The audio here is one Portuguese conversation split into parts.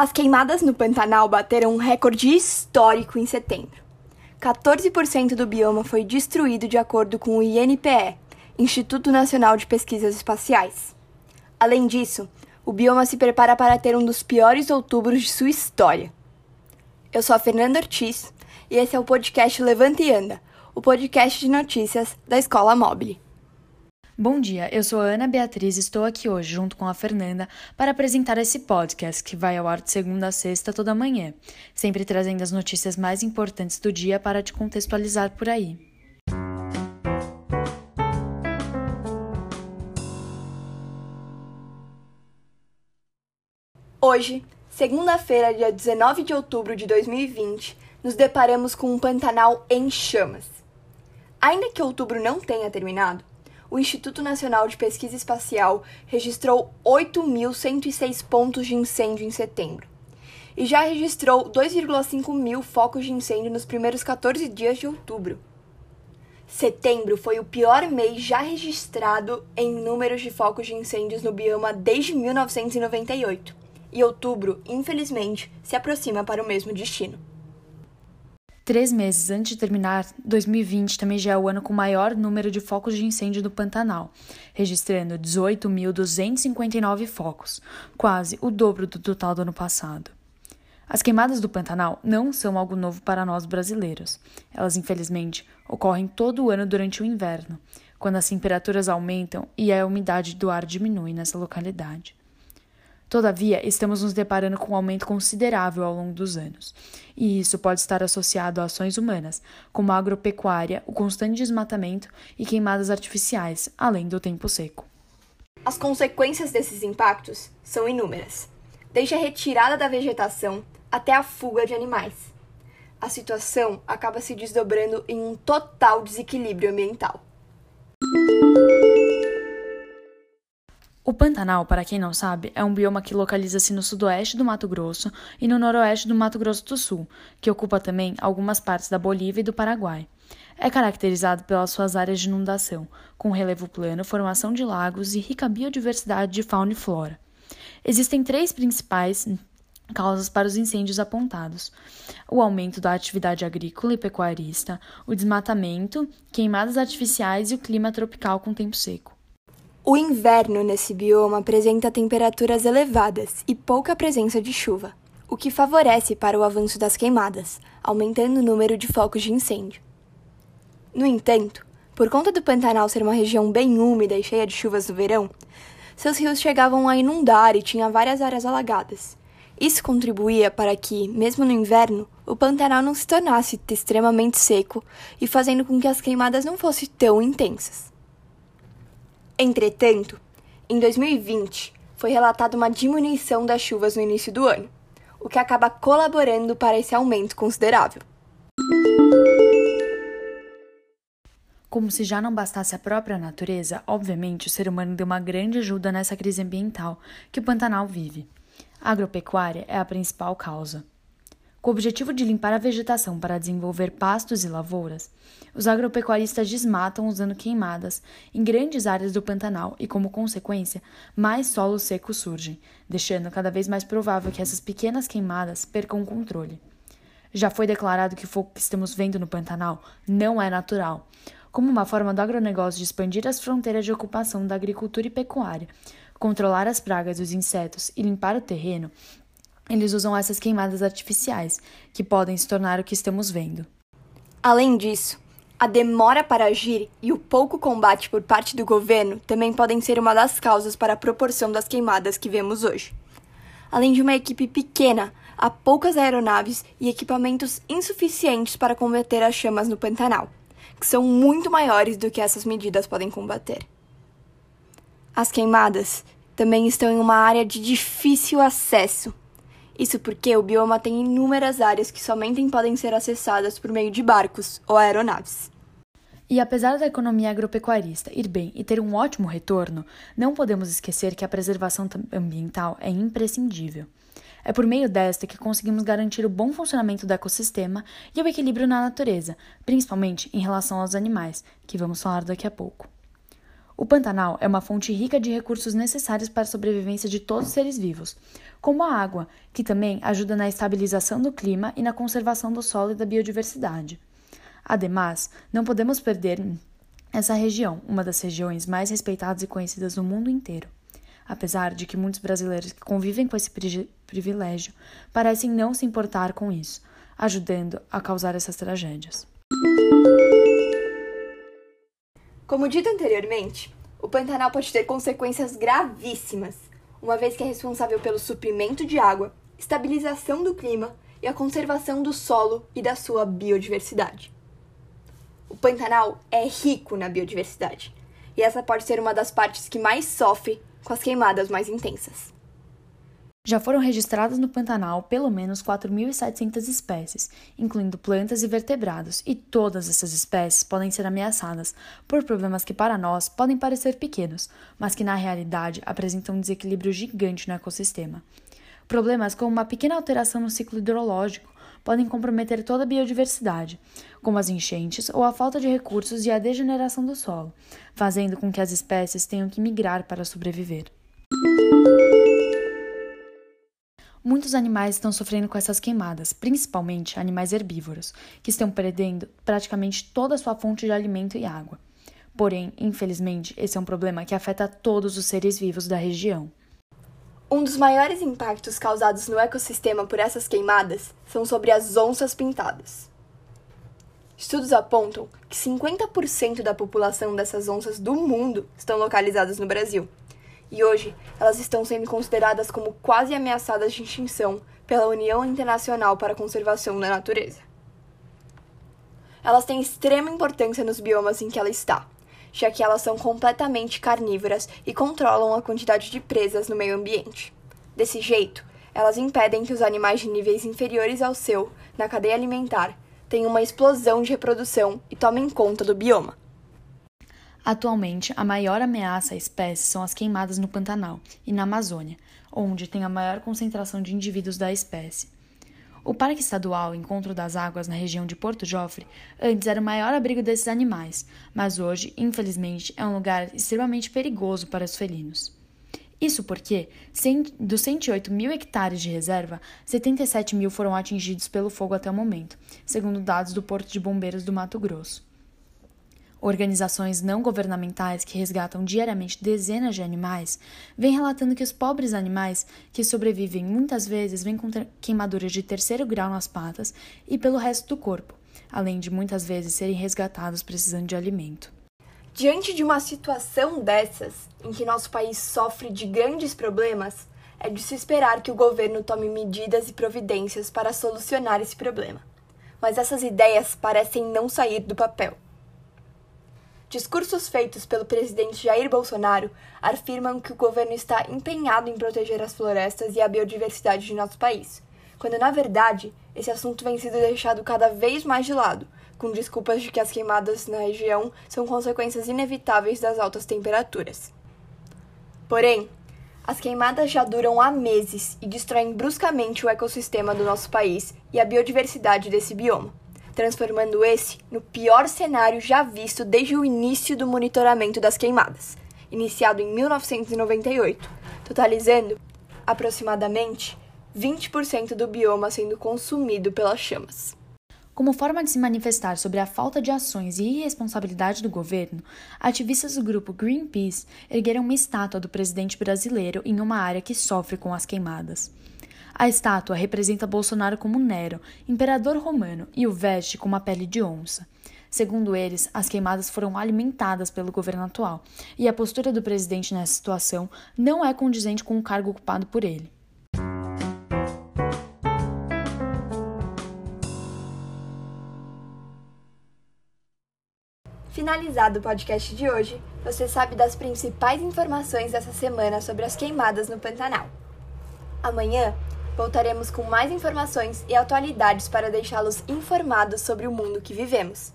As queimadas no Pantanal bateram um recorde histórico em setembro. 14% do bioma foi destruído de acordo com o INPE, Instituto Nacional de Pesquisas Espaciais. Além disso, o bioma se prepara para ter um dos piores outubros de sua história. Eu sou a Fernanda Ortiz e esse é o podcast Levanta e Anda, o podcast de notícias da Escola Mobile. Bom dia, eu sou a Ana Beatriz e estou aqui hoje, junto com a Fernanda, para apresentar esse podcast que vai ao ar de segunda a sexta toda manhã, sempre trazendo as notícias mais importantes do dia para te contextualizar por aí. Hoje, segunda-feira, dia 19 de outubro de 2020, nos deparamos com um Pantanal em chamas. Ainda que outubro não tenha terminado, o Instituto Nacional de Pesquisa Espacial registrou 8.106 pontos de incêndio em setembro e já registrou 2,5 mil focos de incêndio nos primeiros 14 dias de outubro. Setembro foi o pior mês já registrado em números de focos de incêndios no bioma desde 1998, e outubro, infelizmente, se aproxima para o mesmo destino. Três meses antes de terminar, 2020 também já é o ano com maior número de focos de incêndio do Pantanal, registrando 18.259 focos, quase o dobro do total do ano passado. As queimadas do Pantanal não são algo novo para nós brasileiros. Elas, infelizmente, ocorrem todo o ano durante o inverno, quando as temperaturas aumentam e a umidade do ar diminui nessa localidade. Todavia, estamos nos deparando com um aumento considerável ao longo dos anos, e isso pode estar associado a ações humanas, como a agropecuária, o constante desmatamento e queimadas artificiais, além do tempo seco. As consequências desses impactos são inúmeras, desde a retirada da vegetação até a fuga de animais. A situação acaba se desdobrando em um total desequilíbrio ambiental. O Pantanal, para quem não sabe, é um bioma que localiza-se no sudoeste do Mato Grosso e no noroeste do Mato Grosso do Sul, que ocupa também algumas partes da Bolívia e do Paraguai. É caracterizado pelas suas áreas de inundação, com relevo plano, formação de lagos e rica biodiversidade de fauna e flora. Existem três principais causas para os incêndios apontados: o aumento da atividade agrícola e pecuarista, o desmatamento, queimadas artificiais e o clima tropical com tempo seco. O inverno nesse bioma apresenta temperaturas elevadas e pouca presença de chuva, o que favorece para o avanço das queimadas, aumentando o número de focos de incêndio. No entanto, por conta do Pantanal ser uma região bem úmida e cheia de chuvas no verão, seus rios chegavam a inundar e tinha várias áreas alagadas. Isso contribuía para que, mesmo no inverno, o Pantanal não se tornasse extremamente seco e fazendo com que as queimadas não fossem tão intensas. Entretanto, em 2020, foi relatada uma diminuição das chuvas no início do ano, o que acaba colaborando para esse aumento considerável. Como se já não bastasse a própria natureza, obviamente o ser humano deu uma grande ajuda nessa crise ambiental que o Pantanal vive. A agropecuária é a principal causa. Com o objetivo de limpar a vegetação para desenvolver pastos e lavouras, os agropecuaristas desmatam usando queimadas em grandes áreas do Pantanal e, como consequência, mais solos secos surgem, deixando cada vez mais provável que essas pequenas queimadas percam o controle. Já foi declarado que o fogo que estamos vendo no Pantanal não é natural, como uma forma do agronegócio de expandir as fronteiras de ocupação da agricultura e pecuária, controlar as pragas e os insetos e limpar o terreno, eles usam essas queimadas artificiais, que podem se tornar o que estamos vendo. Além disso, a demora para agir e o pouco combate por parte do governo também podem ser uma das causas para a proporção das queimadas que vemos hoje. Além de uma equipe pequena, há poucas aeronaves e equipamentos insuficientes para combater as chamas no Pantanal, que são muito maiores do que essas medidas podem combater. As queimadas também estão em uma área de difícil acesso isso porque o bioma tem inúmeras áreas que somente podem ser acessadas por meio de barcos ou aeronaves. E apesar da economia agropecuarista ir bem e ter um ótimo retorno, não podemos esquecer que a preservação ambiental é imprescindível. É por meio desta que conseguimos garantir o bom funcionamento do ecossistema e o equilíbrio na natureza, principalmente em relação aos animais, que vamos falar daqui a pouco. O Pantanal é uma fonte rica de recursos necessários para a sobrevivência de todos os seres vivos, como a água, que também ajuda na estabilização do clima e na conservação do solo e da biodiversidade. Ademais, não podemos perder essa região, uma das regiões mais respeitadas e conhecidas no mundo inteiro. Apesar de que muitos brasileiros que convivem com esse privilégio parecem não se importar com isso, ajudando a causar essas tragédias. Como dito anteriormente, o Pantanal pode ter consequências gravíssimas, uma vez que é responsável pelo suprimento de água, estabilização do clima e a conservação do solo e da sua biodiversidade. O Pantanal é rico na biodiversidade, e essa pode ser uma das partes que mais sofre com as queimadas mais intensas. Já foram registradas no Pantanal pelo menos 4.700 espécies, incluindo plantas e vertebrados, e todas essas espécies podem ser ameaçadas por problemas que para nós podem parecer pequenos, mas que na realidade apresentam um desequilíbrio gigante no ecossistema. Problemas como uma pequena alteração no ciclo hidrológico podem comprometer toda a biodiversidade, como as enchentes ou a falta de recursos e a degeneração do solo, fazendo com que as espécies tenham que migrar para sobreviver. Muitos animais estão sofrendo com essas queimadas, principalmente animais herbívoros, que estão perdendo praticamente toda a sua fonte de alimento e água. Porém, infelizmente, esse é um problema que afeta todos os seres vivos da região. Um dos maiores impactos causados no ecossistema por essas queimadas são sobre as onças pintadas. Estudos apontam que 50% da população dessas onças do mundo estão localizadas no Brasil e hoje elas estão sendo consideradas como quase ameaçadas de extinção pela União Internacional para a Conservação da Natureza. Elas têm extrema importância nos biomas em que ela está, já que elas são completamente carnívoras e controlam a quantidade de presas no meio ambiente. Desse jeito, elas impedem que os animais de níveis inferiores ao seu, na cadeia alimentar, tenham uma explosão de reprodução e tomem conta do bioma. Atualmente, a maior ameaça à espécie são as queimadas no Pantanal e na Amazônia, onde tem a maior concentração de indivíduos da espécie. O Parque Estadual Encontro das Águas, na região de Porto Jofre, antes era o maior abrigo desses animais, mas hoje, infelizmente, é um lugar extremamente perigoso para os felinos. Isso porque, dos 108 mil hectares de reserva, 77 mil foram atingidos pelo fogo até o momento, segundo dados do Porto de Bombeiros do Mato Grosso. Organizações não governamentais que resgatam diariamente dezenas de animais vêm relatando que os pobres animais que sobrevivem muitas vezes vêm com queimaduras de terceiro grau nas patas e pelo resto do corpo, além de muitas vezes serem resgatados precisando de alimento. Diante de uma situação dessas, em que nosso país sofre de grandes problemas, é de se esperar que o governo tome medidas e providências para solucionar esse problema. Mas essas ideias parecem não sair do papel. Discursos feitos pelo presidente Jair Bolsonaro afirmam que o governo está empenhado em proteger as florestas e a biodiversidade de nosso país, quando na verdade esse assunto vem sendo deixado cada vez mais de lado, com desculpas de que as queimadas na região são consequências inevitáveis das altas temperaturas. Porém, as queimadas já duram há meses e destroem bruscamente o ecossistema do nosso país e a biodiversidade desse bioma transformando esse no pior cenário já visto desde o início do monitoramento das queimadas, iniciado em 1998, totalizando aproximadamente 20% do bioma sendo consumido pelas chamas. Como forma de se manifestar sobre a falta de ações e irresponsabilidade do governo, ativistas do grupo Greenpeace ergueram uma estátua do presidente brasileiro em uma área que sofre com as queimadas. A estátua representa Bolsonaro como Nero, imperador romano, e o veste com uma pele de onça. Segundo eles, as queimadas foram alimentadas pelo governo atual, e a postura do presidente nessa situação não é condizente com o cargo ocupado por ele. Finalizado o podcast de hoje, você sabe das principais informações dessa semana sobre as queimadas no Pantanal. Amanhã Voltaremos com mais informações e atualidades para deixá-los informados sobre o mundo que vivemos.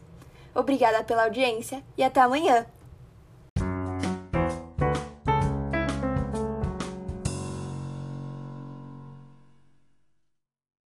Obrigada pela audiência e até amanhã!